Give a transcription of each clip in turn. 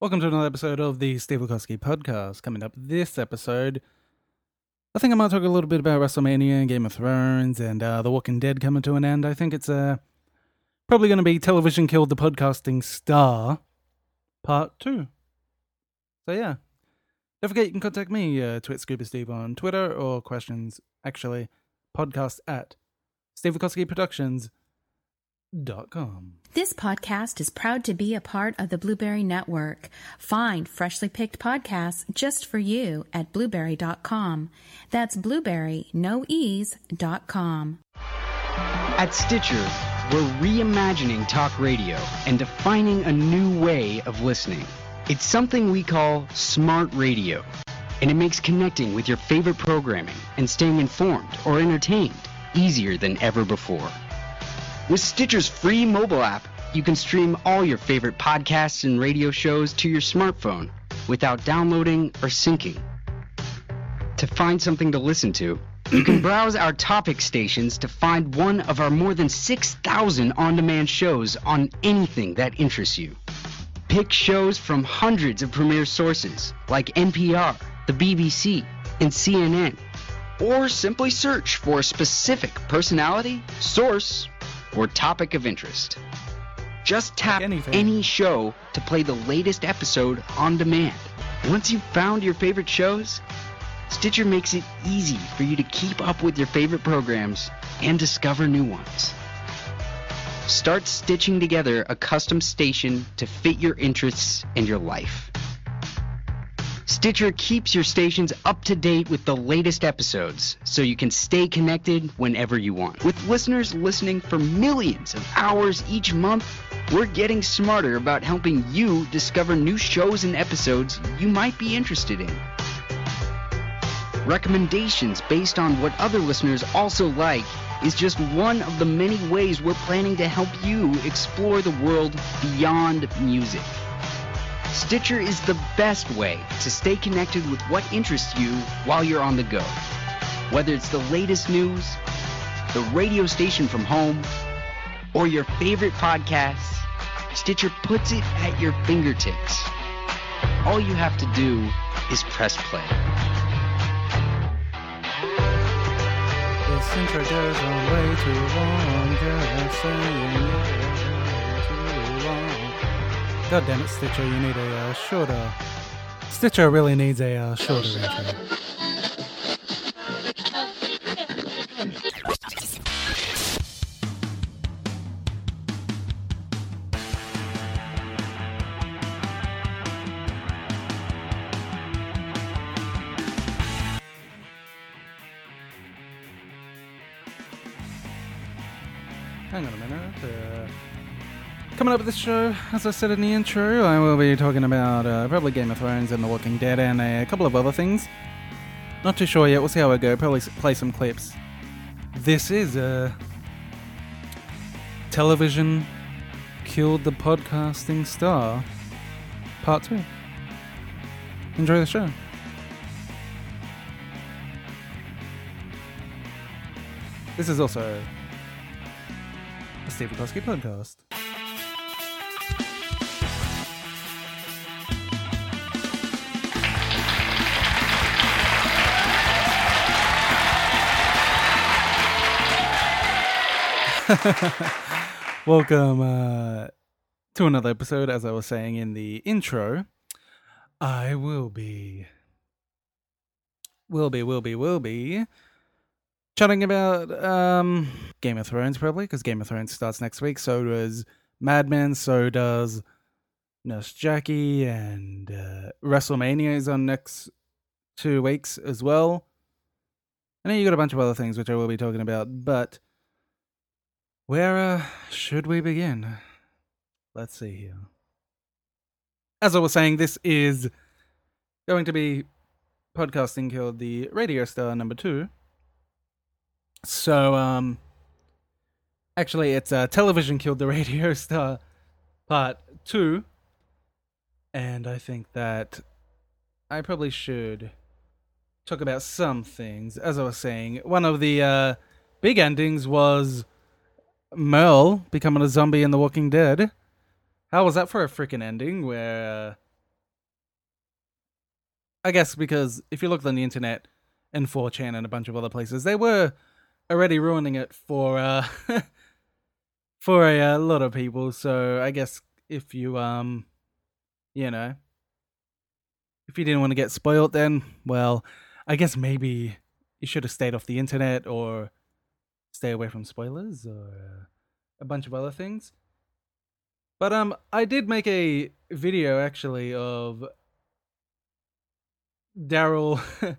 Welcome to another episode of the Steve Lukowski podcast. Coming up this episode, I think I might talk a little bit about WrestleMania, and Game of Thrones, and uh, The Walking Dead coming to an end. I think it's uh, probably going to be Television Killed the Podcasting Star, Part 2. So, yeah. Don't forget you can contact me, uh, Twit Scuba Steve, on Twitter or questions, actually, podcast at SteveLukowskiProductions.com. This podcast is proud to be a part of the Blubrry Network. Find freshly picked podcasts just for you at blubrry.com. That's blubrry, no ease, dot com. At Stitcher, we're reimagining talk radio and defining a new way of listening. It's something we call smart radio, and it makes connecting with your favorite programming and staying informed or entertained easier than ever before. With Stitcher's free mobile app, you can stream all your favorite podcasts and radio shows to your smartphone without downloading or syncing. To find something to listen to, you can browse our topic stations to find one of our more than 6,000 on demand shows on anything that interests you. Pick shows from hundreds of premier sources like NPR, the BBC, and CNN. Or simply search for a specific personality, source, or topic of interest. Just tap anything. any show to play the latest episode on demand. Once you've found your favorite shows, Stitcher makes it easy for you to keep up with your favorite programs and discover new ones. Start stitching together a custom station to fit your interests and your life. Stitcher keeps your stations up to date with the latest episodes so you can stay connected whenever you want. With listeners listening for millions of hours each month, we're getting smarter about helping you discover new shows and episodes you might be interested in. Recommendations based on what other listeners also like is just one of the many ways we're planning to help you explore the world beyond music. Stitcher is the best way to stay connected with what interests you while you're on the go. Whether it's the latest news, the radio station from home, or your favorite podcasts, Stitcher puts it at your fingertips. All you have to do is press play. This intro goes on way too long. Saying, yeah. God damn it, Stitcher, you need a uh, shorter. Stitcher really needs a uh, shorter intro. Coming up with this show, as I said in the intro, I will be talking about uh, probably Game of Thrones and The Walking Dead and a couple of other things. Not too sure yet. We'll see how I go. Probably play some clips. This is uh, television killed the podcasting star, part two. Enjoy the show. This is also a Steve Bukowski podcast. Welcome uh, to another episode. As I was saying in the intro, I will be, will be, will be, will be chatting about um, Game of Thrones probably because Game of Thrones starts next week. So does Mad Men. So does Nurse Jackie, and uh, WrestleMania is on next two weeks as well. And then you got a bunch of other things which I will be talking about, but where uh, should we begin? Let's see here. As I was saying, this is going to be podcasting killed the radio star number two. So, um, actually, it's uh, television killed the radio star part two, and I think that I probably should talk about some things. As I was saying, one of the uh, big endings was Merle becoming a zombie in The Walking Dead. How was that for a freaking ending? Where uh, I guess because if you looked on the internet and 4chan and a bunch of other places, they were already ruining it for uh for a, a lot of people. So I guess if you um you know if you didn't want to get spoiled then well I guess maybe you should have stayed off the internet or stay away from spoilers or uh, a bunch of other things. But um I did make a video actually of Daryl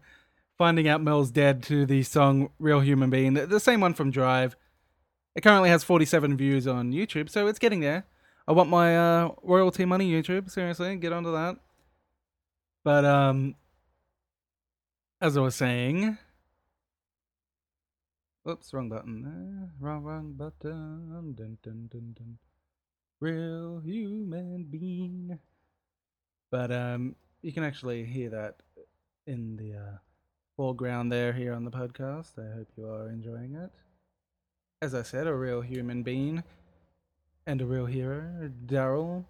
finding out Merle's dead to the song Real Human Being, the same one from Drive. It currently has 47 views on YouTube, so it's getting there. I want my uh, royalty money, YouTube. Seriously, get onto that. But um, as I was saying, oops, wrong button. Uh, wrong, wrong button. Dun, dun, dun, dun. Real human being. But um, you can actually hear that in the uh, foreground there here on the podcast. I hope you are enjoying it. As I said, a real human being and a real hero, Daryl.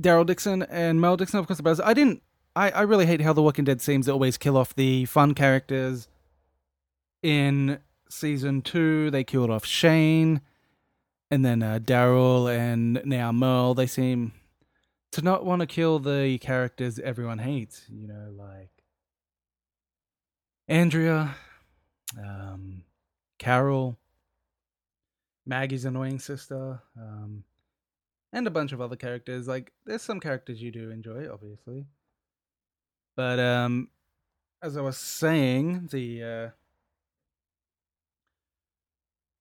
Daryl Dixon and Merle Dixon, of course, the I didn't. I, I really hate how The Walking Dead seems to always kill off the fun characters. In season two, they killed off Shane, and then uh, Daryl, and now Merle. They seem to not want to kill the characters everyone hates. You know, like Andrea, um, Carol, Maggie's annoying sister, um, and a bunch of other characters. Like, there's some characters you do enjoy, obviously, but um, as I was saying, the uh,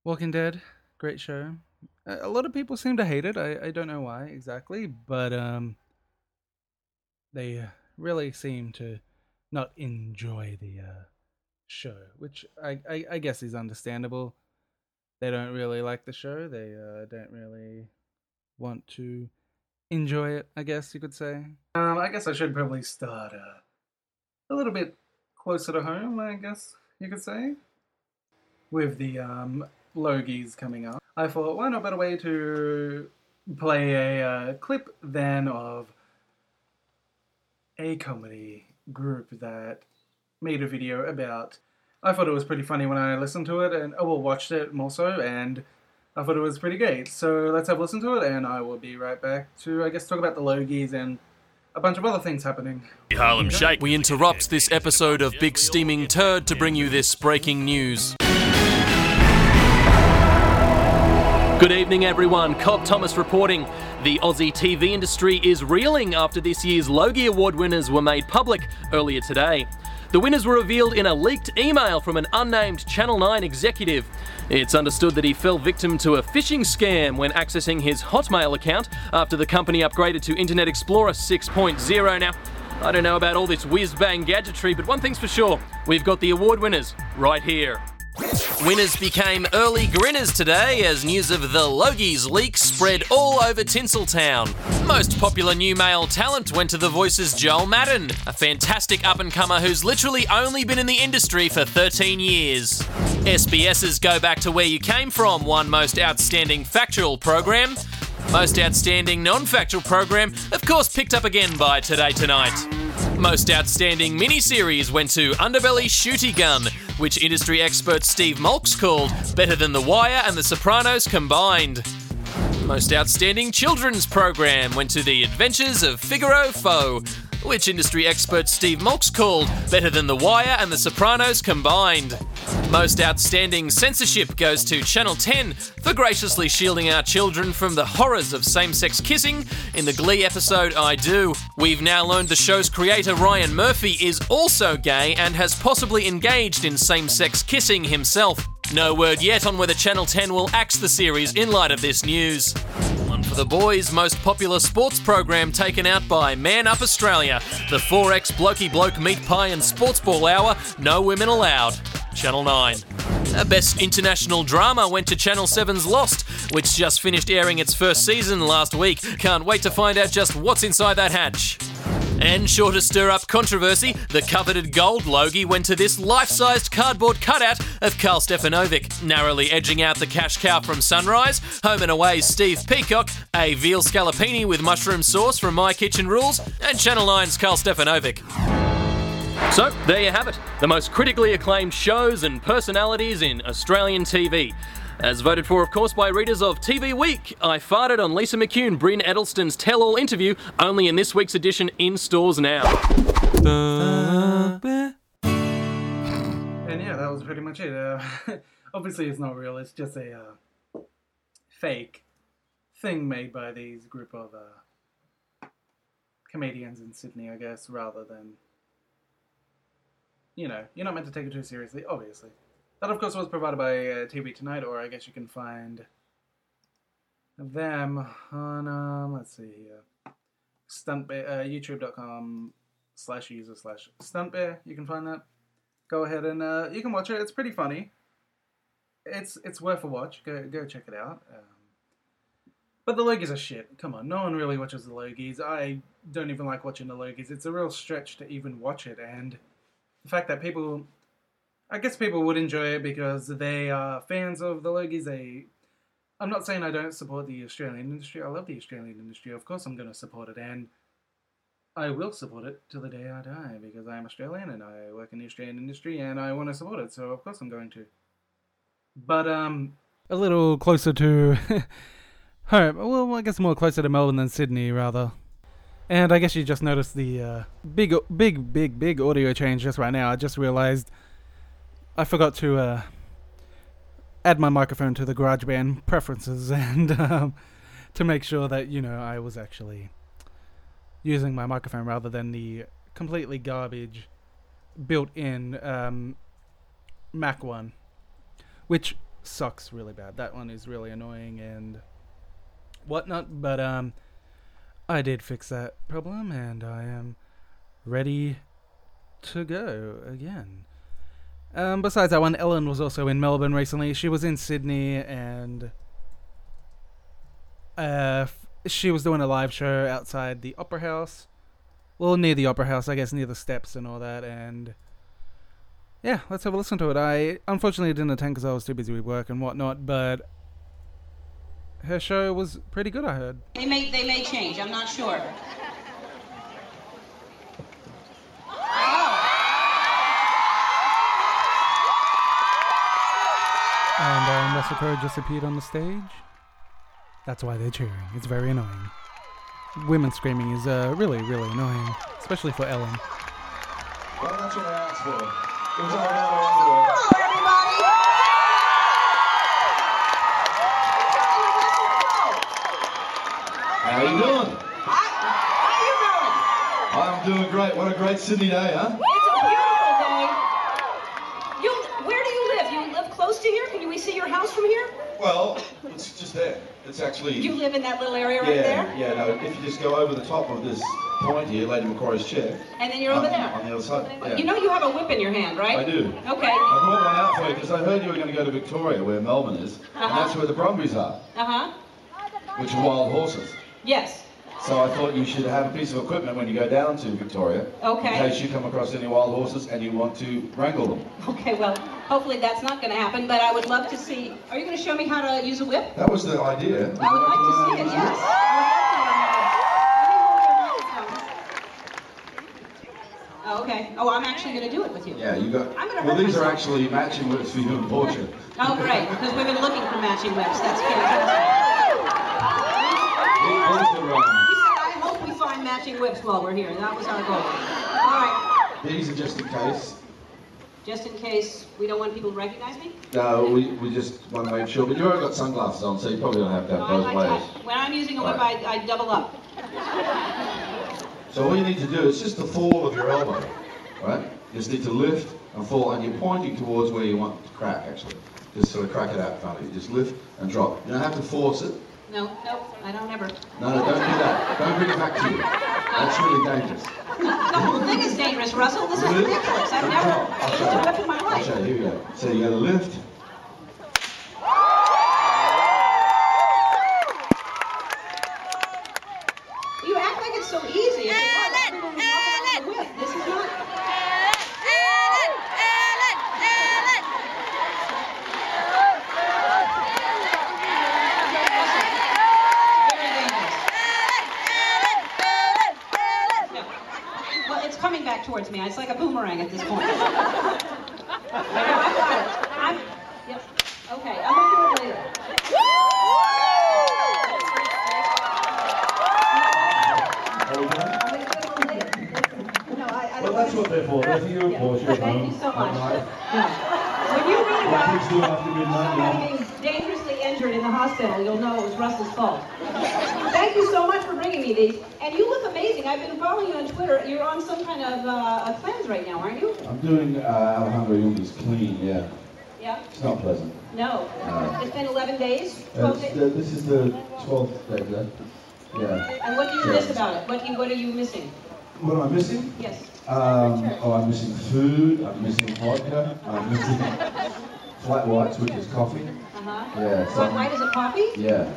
Walking Dead, great show. A lot of people seem to hate it. I, I don't know why exactly, but um, they really seem to not enjoy the uh, show, which I, I, I guess is understandable. They don't really like the show. They uh, don't really want to enjoy it. I guess you could say. Um, I guess I should probably start uh, a little bit closer to home. I guess you could say with the um, Logies coming up. I thought, why not better way to play a uh, clip then of a comedy group that made a video about. I thought it was pretty funny when I listened to it, and oh, well, watched it more so, and I thought it was pretty great. So let's have a listen to it, and I will be right back to, I guess, talk about the Logies and a bunch of other things happening. Harlem Shake. We interrupt this episode of Big Steaming Turd to bring you this breaking news. Good evening, everyone. Cobb Thomas reporting. The Aussie TV industry is reeling after this year's Logie Award winners were made public earlier today. The winners were revealed in a leaked email from an unnamed Channel 9 executive. It's understood that he fell victim to a phishing scam when accessing his Hotmail account after the company upgraded to Internet Explorer 6.0. Now, I don't know about all this whiz bang gadgetry, but one thing's for sure we've got the award winners right here. Winners became early grinners today as news of the Logies leak spread all over Tinseltown. Most popular new male talent went to The Voice's Joel Madden, a fantastic up and comer who's literally only been in the industry for 13 years. SBS's Go Back to Where You Came From won Most Outstanding Factual Program. Most Outstanding Non Factual Program, of course, picked up again by Today Tonight. Most Outstanding Miniseries went to Underbelly Shooty Gun, which industry expert Steve Malks called better than The Wire and The Sopranos combined. Most Outstanding Children's Program went to The Adventures of Figaro Pho, which industry expert Steve Malks called better than The Wire and The Sopranos combined. Most outstanding censorship goes to Channel 10 for graciously shielding our children from the horrors of same sex kissing in the Glee episode I Do. We've now learned the show's creator Ryan Murphy is also gay and has possibly engaged in same sex kissing himself. No word yet on whether Channel 10 will axe the series in light of this news. The boys' most popular sports program taken out by Man Up Australia, the 4X Blokey Bloke Meat Pie and Sports Ball Hour, No Women Allowed. Channel 9. A Best International Drama went to Channel 7's Lost, which just finished airing its first season last week. Can't wait to find out just what's inside that hatch. And sure to stir up controversy, the coveted gold Logie went to this life sized cardboard cutout of Karl Stefanovic, narrowly edging out the cash cow from Sunrise, Home and Away's Steve Peacocke, a veal scallopini with mushroom sauce from My Kitchen Rules, and Channel 9's Karl Stefanovic. So, there you have it the most critically acclaimed shows and personalities in Australian TV. As voted for, of course, by readers of TV Week, I farted on Lisa McCune, Bryn Edelston's tell all interview, only in this week's edition in stores now. And yeah, that was pretty much it. Uh, obviously, it's not real. It's just a uh, fake thing made by these group of uh, comedians in Sydney, I guess, rather than you know, you're not meant to take it too seriously. Obviously, that of course was provided by uh, TV Tonight, or I guess you can find them on um, let's see here, stunt uh, YouTube.com slash user slash stuntbear. You can find that go ahead and uh, you can watch it. It's pretty funny. It's it's worth a watch. Go go check it out. Um, but the Logies are shit. Come on, no one really watches the Logies. I don't even like watching the Logies. It's a real stretch to even watch it, and the fact that people, I guess people would enjoy it because they are fans of the Logies. They, I'm not saying I don't support the Australian industry. I love the Australian industry. Of course, I'm going to support it, and I will support it till the day I die because I am Australian and I work in the Australian industry and I want to support it. So of course I'm going to. But um, a little closer to home. Well, I guess more closer to Melbourne than Sydney, rather. And I guess you just noticed the uh, big, big, big, big audio change just right now. I just realized I forgot to uh, add my microphone to the GarageBand preferences and um, to make sure that you know I was actually using my microphone rather than the completely garbage built-in um, Mac one, which sucks really bad. That one is really annoying and whatnot. But um, I did fix that problem, and I am ready to go again. Um, besides that one, Ellen was also in Melbourne recently. She was in Sydney, and uh, she was doing a live show outside the Opera House. Well, near the Opera House, I guess, near the steps and all that. And yeah, let's have a listen to it. I unfortunately didn't attend because I was too busy with work and whatnot, but her show was pretty good, I heard. They may, they may change, I'm not sure. And um, Russell Crowe just appeared on the stage. That's why they're cheering. It's very annoying. Women screaming is uh, really, really annoying, especially for Ellen. Well, that's what I asked for. It was all about our underwear. How you doing? How are you doing? I'm doing great. What a great Sydney day, huh? It's a beautiful day. You, where do you live? You live close to here? Can we see your house from here? Well, it's just there. It's actually. You live in that little area yeah, right there? yeah. No, if you just go over the top of this point here, Lady Macquarie's chair. And then you're over on, there. On the other side. Yeah. You know you have a whip in your hand, right? I do. Okay. I brought one out for you because I heard you were going to go to Victoria, where Melbourne is, and Uh-huh. that's where the Brumbies are, Uh-huh. which are wild horses. Yes. So I thought you should have a piece of equipment when you go down to Victoria, Okay. in case you come across any wild horses and you want to wrangle them. Okay, well, hopefully that's not going to happen, but I would love to see. Are you going to show me how to use a whip? That was the idea. I would like to see it, yes. Oh, okay. Oh, I'm actually going to do it with you. Yeah, you got. I'm gonna well, hurt these are actually matching whips for you in Portia. Oh, great, because we've been looking for matching whips. That's fantastic. Um, We said, I hope we find matching whips while we're here. That was our goal. All right, these are just in case. just in case we don't want people to recognize me. No, we, we just want to make sure. But you've already got sunglasses on, so you probably don't have to have both like ways. When I'm using a whip, I, I double up. So all you need to do is just the fall of your elbow, right? You just need to lift and fall, and you're pointing towards where you want to crack, actually. Just sort of crack it out in front of you. Just lift and drop. You don't have to force it. No, no, I don't ever. No, no, don't do that. Don't bring it back to you. That's really dangerous. The whole thing is dangerous, Russell. This is ridiculous. I've never used a whip in my life. you. Here we go. So you got to lift. You act like it's so easy. If it was, everyone would it's coming back towards me. It's like a boomerang at this point. I got it. I'm, yep. Okay, I'm gonna do it later. I'm gonna do it a little later. No, I, I Well, that's what they're for. They're for you, of course. You're Thank you so much. Yeah. When you read about kids do after midnight, you somebody being dangerously injured in the hospital, you'll know it was Russell's fault. Thank you so much for bringing me these. And you look amazing. I've been following you on Twitter. You're on some kind of uh, a cleanse right now, aren't you? I'm doing uh, Alejandro Junger's clean, yeah. Yeah? It's not pleasant. No. No. It's been 11 days? Uh, 12 days? uh, this is the 12th day, yeah. Yeah. And what do you miss about it? What, you, what are you missing? What am I missing? Yes. Um, oh, I'm missing food, I'm missing vodka, I'm missing flat whites, which is coffee. Uh-huh. Yeah, Flat white is a coffee? Yeah,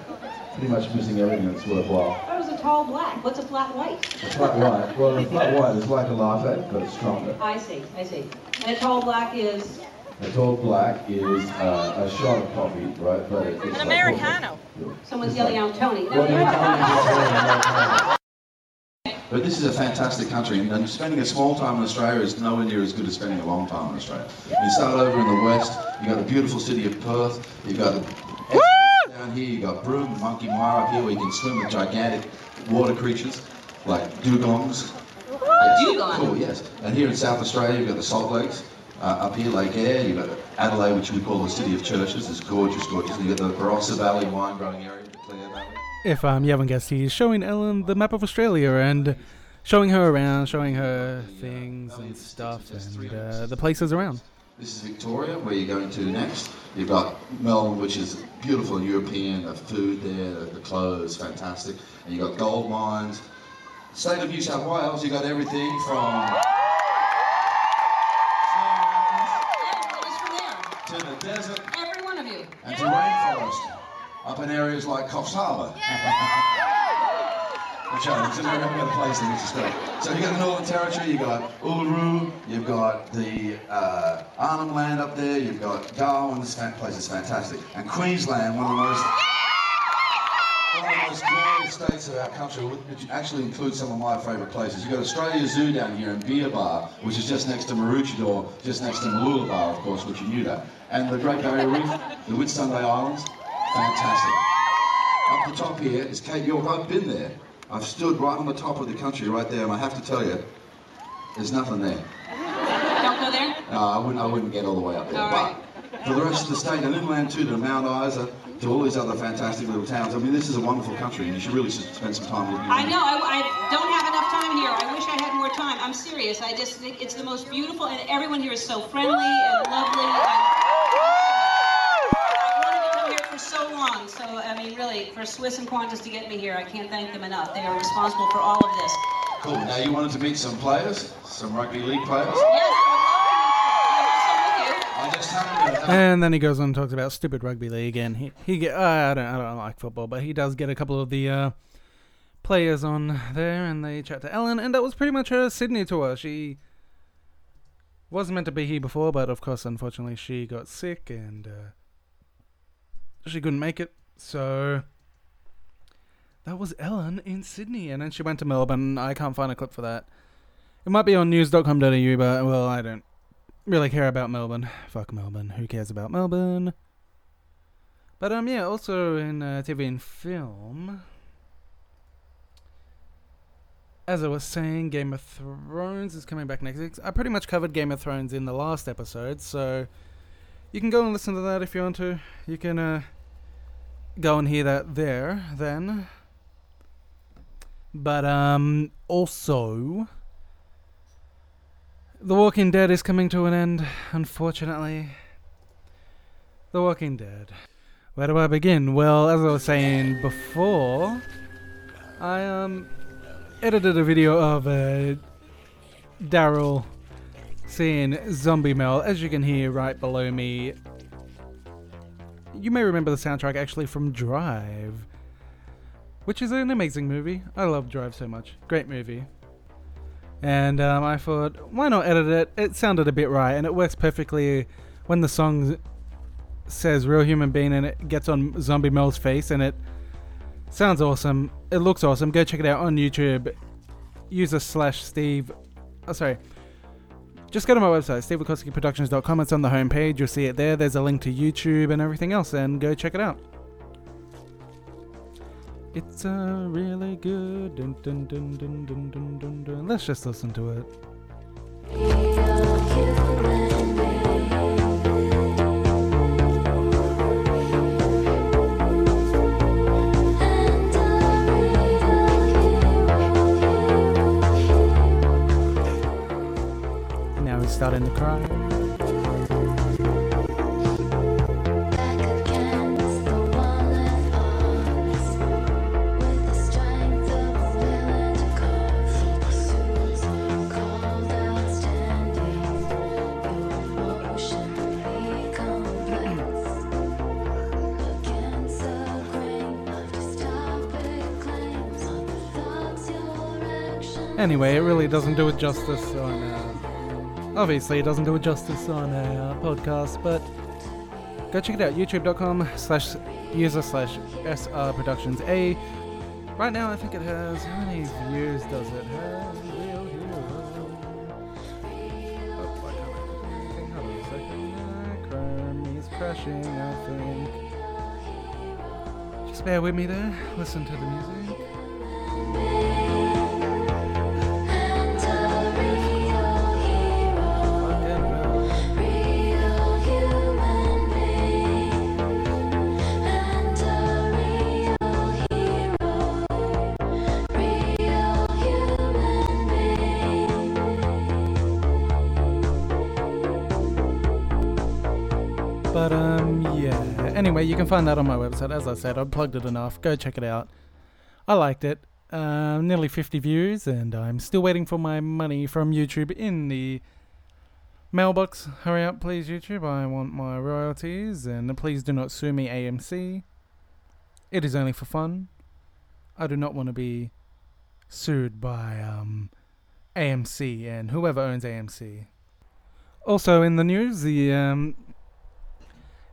pretty much missing everything that's worthwhile. That was a tall black. What's a flat white? A flat white, well, a flat white is like a latte, but it's stronger. I see, I see. And a tall black is, A tall black is uh, a shot of coffee, right? But it's An like Americano. someone's It's yelling like- out Tony. No, you're no, no. But this is a fantastic country, and- and spending a small time in Australia is nowhere near as good as spending a long time in Australia. You start over in the west, you've got the beautiful city of Perth, you've got the down here, you got Broome, and Monkey Mia up here, where you can swim with gigantic water creatures like dugongs. Yes, dugong? Cool, yes. And here in South Australia, you've got the Salt Lakes. Uh, up here, Lake Eyre, you've got Adelaide, which we call the city of churches. It's gorgeous, gorgeous. And you've got the Barossa Valley wine growing area, the Clare Valley. If um, you haven't guessed, he's showing Ellen the map of Australia and showing her around, showing her things and stuff and uh, the places around. This is Victoria, where you're going to next. You've got Melbourne, which is beautiful European, the food there, the, the clothes, fantastic. And you've got gold mines. State of New South Wales, you've got everything from Everyone is from there. to the desert Every one of you. and to rainforest, up in areas like Coffs Harbour. Which good place. So you've got the Northern Territory, you've got Uluru, you've got the uh, Arnhem Land up there, you've got Darwin, this place is fantastic. And Queensland, one of the most one of the most states of our country, which actually includes some of my favourite places. You've got Australia Zoo down here in Beerwah, which is just next to Maroochydore, just next to Mooloolaba, of course, which you knew that. And the Great Barrier Reef, the Whitsunday Islands, fantastic. Up the top here is Cape York. I've been there. I've stood right on the top of the country right there, and I have to tell you, there's nothing there. Don't go there? No, I wouldn't, I wouldn't get all the way up there. All right. But for the rest of the state, and inland too, to Mount Isa, to all these other fantastic little towns, I mean, this is a wonderful country, and you should really spend some time looking I know, I, I don't have enough time here. I wish I had more time. I'm serious. I just think it's the most beautiful, and everyone here is so friendly and lovely. And I wanted to come here for so long. So, I mean, really, for Swiss and Qantas to get me here, I can't thank them enough. They are responsible for all of this. Cool. Now, you wanted to meet some players, some rugby league players? Yes, I would love to. I wish I just happened to have And then he goes on and talks about stupid rugby league, and he he get uh, I don't I don't like football, but he does get a couple of the uh, players on there, and they chat to Ellen, and that was pretty much her Sydney tour. She wasn't meant to be here before, but of course, unfortunately, she got sick and uh, she couldn't make it. So that was Ellen in Sydney, and then she went to Melbourne. I can't find a clip for that. It might be on news.com.au, but well, I don't really care about Melbourne. Fuck Melbourne. Who cares about Melbourne? But um, yeah. Also in uh, TV and film, as I was saying, Game of Thrones is coming back next week. I pretty much covered Game of Thrones in the last episode, so you can go and listen to that if you want to. You can uh, go and hear that there then. But um, also. The Walking Dead is coming to an end, unfortunately. The Walking Dead. Where do I begin? Well, as I was saying before, I um edited a video of uh, Daryl seeing Zombie Merle, as you can hear right below me. You may remember the soundtrack actually from Drive, which is an amazing movie. I love Drive so much. Great movie. And um, I thought, why not edit it? It sounded a bit right, and it works perfectly when the song says "real human being" and it gets on Zombie Merle's face, and it sounds awesome. It looks awesome. Go check it out on YouTube. User slash Steve Oh, sorry. Just go to my website, stevewakowskiproductions.com. It's on the homepage. You'll see it there. There's a link to YouTube and everything else, and go check it out. It's a really good. Dun, dun, dun, dun, dun, dun, dun, dun. Let's just listen to it. Now he's starting to cry. Anyway, it really doesn't do it justice on. Uh, obviously, it doesn't do it justice on a uh, podcast, but go check it out. YouTube.com slash user slash SR Productions A. Right now, I think it has. How many views does it have? Crashing, I think. Just bear with me there. Listen to the music. You can find that on my website. As I said, I've plugged it enough. Go check it out. I liked it. Um, nearly 50 views, and I'm still waiting for my money from YouTube in the mailbox. Hurry up, please, YouTube. I want my royalties, and please do not sue me, AMC. It is only for fun. I do not want to be sued by um, AMC and whoever owns AMC. Also in the news, the um,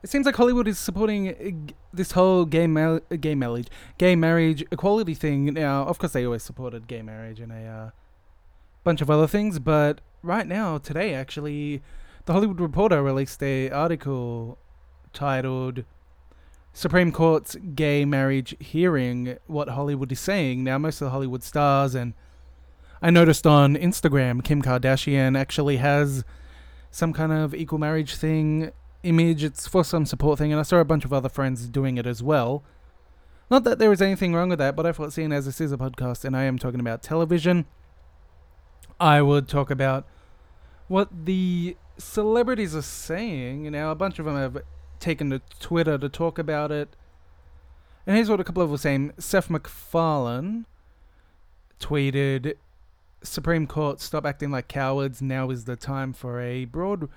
it seems like Hollywood is supporting uh, this whole gay uh, gay marriage gay marriage equality thing. Now, of course, they always supported gay marriage and a uh, bunch of other things, but right now, today, actually, the Hollywood Reporter released a article titled "Supreme Court's Gay Marriage Hearing: What Hollywood is Saying." Now, most of the Hollywood stars and I noticed on Instagram, Kim Kardashian actually has some kind of equal marriage thing image. It's for some support thing, and I saw a bunch of other friends doing it as well. Not that there is anything wrong with that, but I thought, seeing as this is a podcast and I am talking about television, I would talk about what the celebrities are saying. Now, a bunch of them have taken to Twitter to talk about it. And here's what a couple of them were saying. Seth MacFarlane tweeted Supreme Court, stop acting like cowards. Now is the time for a broad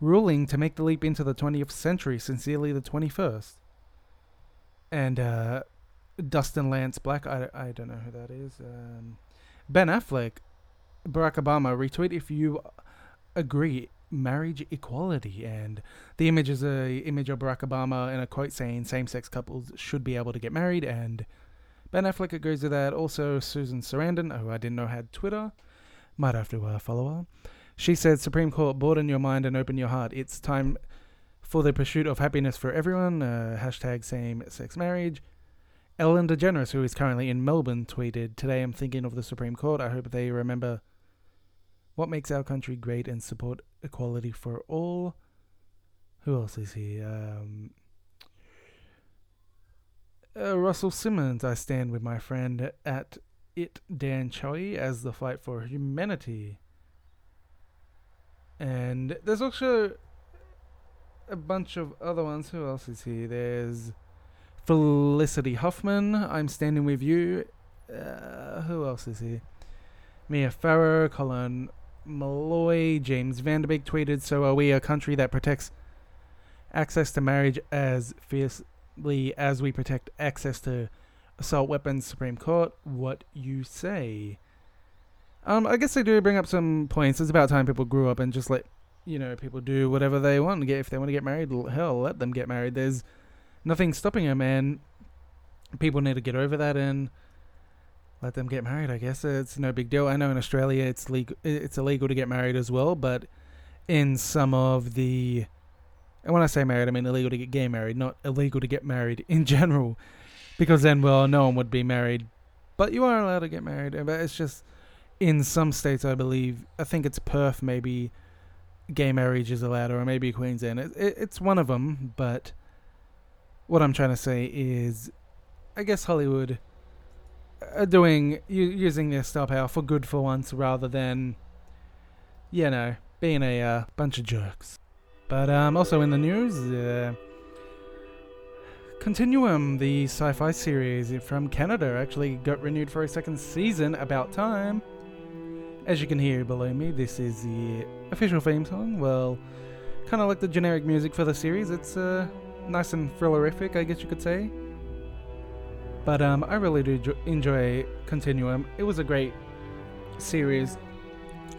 ruling to make the leap into the 20th century. Sincerely, the 21st. And uh, Dustin Lance Black, I, I don't know who that is. Um, ben Affleck, Barack Obama, retweet if you agree marriage equality and the image is a image of Barack Obama in a quote saying same-sex couples should be able to get married and Ben Affleck agrees with that. Also, Susan Sarandon, who I didn't know had Twitter, might have to uh, follow her. She said, Supreme Court, broaden your mind and open your heart. It's time for the pursuit of happiness for everyone. Uh, hashtag same sex marriage. Ellen DeGeneres, who is currently in Melbourne, tweeted, Today I'm thinking of the Supreme Court. I hope they remember what makes our country great and support equality for all. Who else is here? Um, uh, Russell Simmons, I stand with my friend at it Dan Choi as the fight for humanity. And there's also a bunch of other ones. Who else is here? There's Felicity Huffman. I'm standing with you. Uh, who else is here? Mia Farrow, Colin Malloy, James Van Der Beek tweeted, So are we a country that protects access to marriage as fiercely as we protect access to assault weapons? Supreme Court, what you say? Um, I guess they do bring up some points. It's about time people grew up and just let you know people do whatever they want to get. If they want to get married, hell, let them get married. There's nothing stopping them, and people need to get over that. And let them get married. I guess it's no big deal. I know in Australia it's legal. It's illegal to get married as well, but in some of the, and when I say married, I mean illegal to get gay married, not illegal to get married in general, because then well, no one would be married, but you are allowed to get married. But it's just in some states, I believe. I think it's Perth, maybe gay marriage is allowed, or maybe Queensland. It, it, it's one of them, but what I'm trying to say is, I guess Hollywood are doing using their star power for good for once, rather than, you know, being a uh, bunch of jerks. But um, also in the news, uh, Continuum, the sci-fi series from Canada, actually got renewed for a second season. About time. As you can hear below me, this is the official theme song. Well, kind of like the generic music for the series. It's uh, nice and thrillerific, I guess you could say. But um, I really do enjoy Continuum. It was a great series,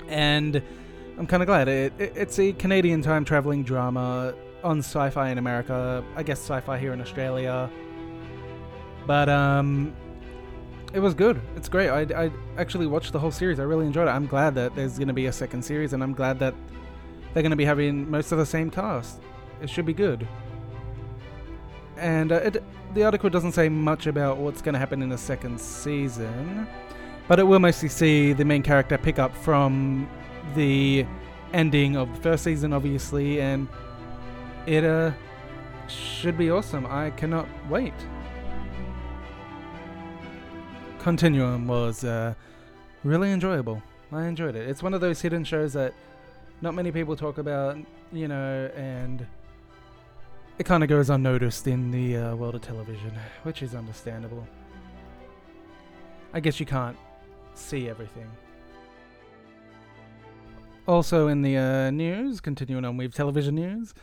and I'm kind of glad. It, it, it's a Canadian time traveling drama on sci-fi in America. I guess sci-fi here in Australia. But um, it was good. It's great. I, I actually watched the whole series. I really enjoyed it. I'm glad that there's going to be a second series, and I'm glad that they're going to be having most of the same cast. It should be good. And uh, it, the article doesn't say much about what's going to happen in the second season, but it will mostly see the main character pick up from the ending of the first season, obviously, and it uh, should be awesome. I cannot wait. Continuum was uh, really enjoyable. I enjoyed it. It's one of those hidden shows that not many people talk about, you know, and it kind of goes unnoticed in the uh, world of television, which is understandable. I guess you can't see everything. Also, in the uh, news, continuing on with television news,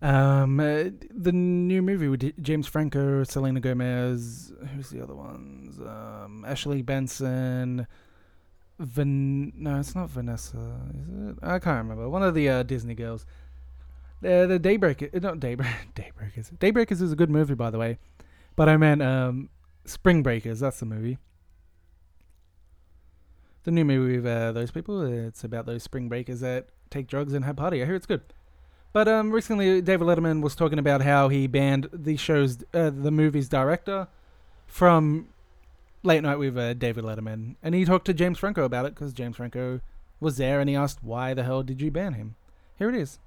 um, uh, the new movie with James Franco, Selena Gomez, who's the other ones? Um, Ashley Benson, Van. No, it's not Vanessa, is it? I can't remember. One of the uh, Disney girls. Uh, the Daybreak, uh, not Daybreak, Daybreakers. Daybreakers is a good movie, by the way. But I meant um, Spring Breakers. That's the movie. The new movie with uh, those people. It's about those spring breakers that take drugs and have party. I hear it's good. But um, recently, David Letterman was talking about how he banned the show's, uh, the movie's director from Late Night with uh, David Letterman, and he talked to James Franco about it because James Franco was there, and he asked, "Why the hell did you ban him?" Here it is.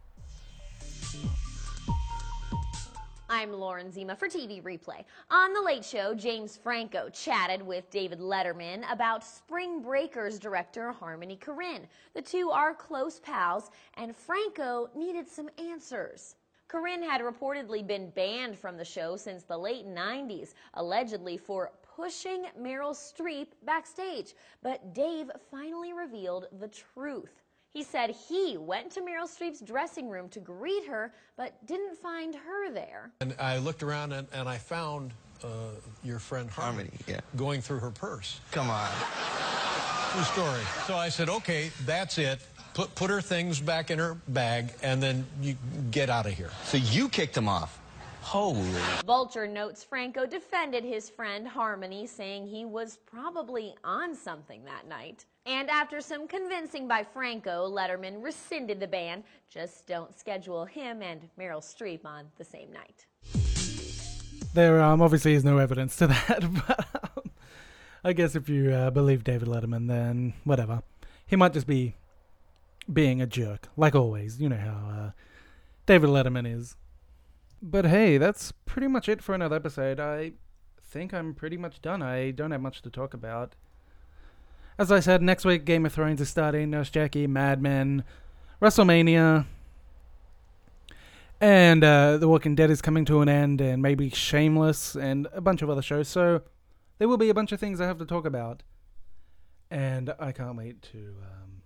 I'm Lauren Zima for TV Replay. On The Late Show, James Franco chatted with David Letterman about Spring Breakers director Harmony Korine. The two are close pals, and Franco needed some answers. Korine had reportedly been banned from the show since the late 90s, allegedly for pushing Meryl Streep backstage. But Dave finally revealed the truth. He said he went to Meryl Streep's dressing room to greet her, but didn't find her there. And I looked around and, and I found uh, your friend Harmony, Harmony yeah. going through her purse. Come on. True story. So I said, okay, that's it. Put, put her things back in her bag, and then you get out of here. So you kicked him off. Holy. Vulture notes Franco defended his friend Harmony, saying he was probably on something that night. And after some convincing by Franco, Letterman rescinded the ban. Just don't schedule him and Meryl Streep on the same night. There um, obviously is no evidence to that, but um, I guess if you uh, believe David Letterman, then whatever. He might just be being a jerk, like always. You know how uh, David Letterman is. But hey, that's pretty much it for another episode. I think I'm pretty much done. I don't have much to talk about. As I said, next week Game of Thrones is starting, Nurse Jackie, Mad Men, WrestleMania, and uh, The Walking Dead is coming to an end, and maybe Shameless, and a bunch of other shows. So there will be a bunch of things I have to talk about, and I can't wait to um,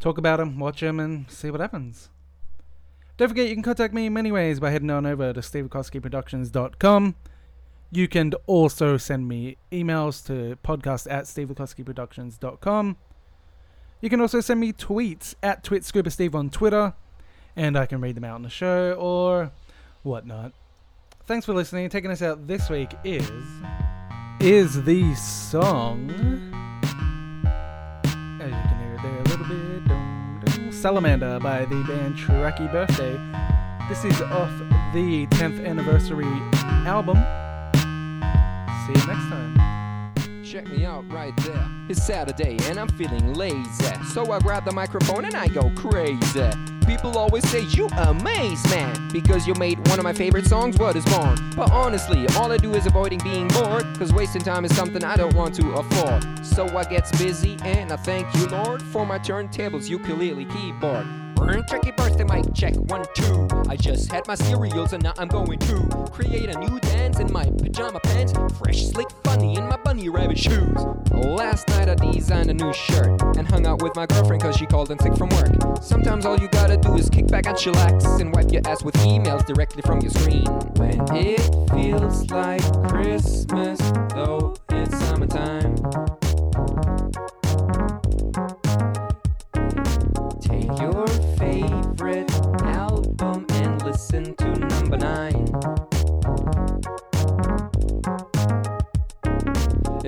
talk about them, watch them, and see what happens. Don't forget, you can contact me in many ways by heading on over to stevekowskiproductions.com. You can also send me emails to podcast at stevekowskiproductions.com. You can also send me tweets at TwitScubaSteve on Twitter, and I can read them out on the show or whatnot. Thanks for listening. Taking us out this week is is the song. Salamander by the band Tracky Birthday. This is off the 10th anniversary album. See you next time. Check me out right there. It's Saturday and I'm feeling lazy. So I grab the microphone and I go crazy. People always say you amaze, man. Because you made one of my favorite songs, What is Born. But honestly, all I do is avoiding being bored. Cause wasting time is something I don't want to afford. So I gets busy and I thank you, Lord, for my turntables, ukulele, keyboard. Tricky birthday mic check one two. I just had my cereals and now I'm going to create a new dance in my pajama pants, fresh, slick, funny in my bunny rabbit shoes. Last night I designed a new shirt and hung out with my girlfriend cause she called in sick from work. Sometimes all you gotta do is kick back and chillax and wipe your ass with emails directly from your screen. When it feels like Christmas, though it's summertime.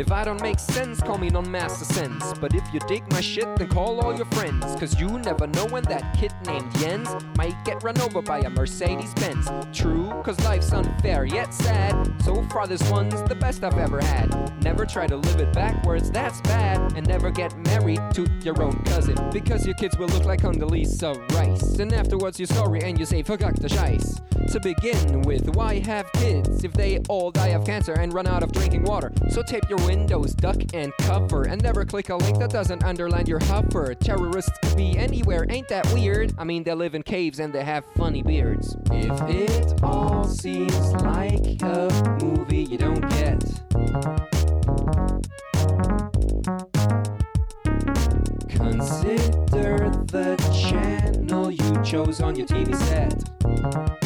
If I don't make sense, call me non master sense. But if you dig my shit, then call all your friends. Cause you never know when that kid named Jens might get run over by a Mercedes Benz. True, cause life's unfair yet sad. So far, this one's the best I've ever had. Never try to live it backwards, that's bad. And never get married to your own cousin. Because your kids will look like Condoleezza Rice. And afterwards, you're sorry and you say, fuck the scheiß. To begin with, why have kids if they all die of cancer and run out of drinking water? So tape your windows, duck and cover, and never click a link that doesn't underline your hover. Terrorists could be anywhere, ain't that weird? I mean, they live in caves and they have funny beards. If it all seems like a movie you don't get. Consider the channel you chose on your TV set.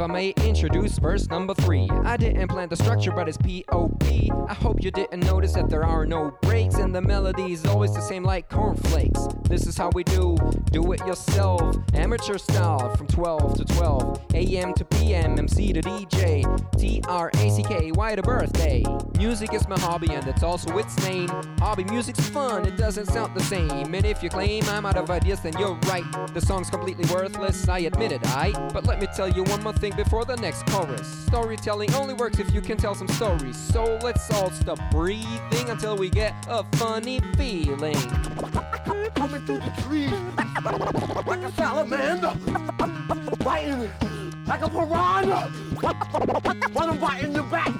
If I may introduce verse number three, I didn't plan the structure, but it's POP. I hope you didn't notice that there are no breaks, and the melody is always the same like cornflakes. This is how we do, do it yourself, amateur style from 12 to 12, AM to PM, MC to DJ, T R A C K, why the birthday? Music is my hobby, and it's also its name. Hobby music's fun, it doesn't sound the same. And if you claim I'm out of ideas, then you're right. The song's completely worthless, I admit it, I. But let me tell you one more thing before the next chorus. Storytelling only works if you can tell some stories. So let's all stop breathing until we get a funny feeling. Coming through the trees like a salamander, biting like a piranha. When I'm biting your back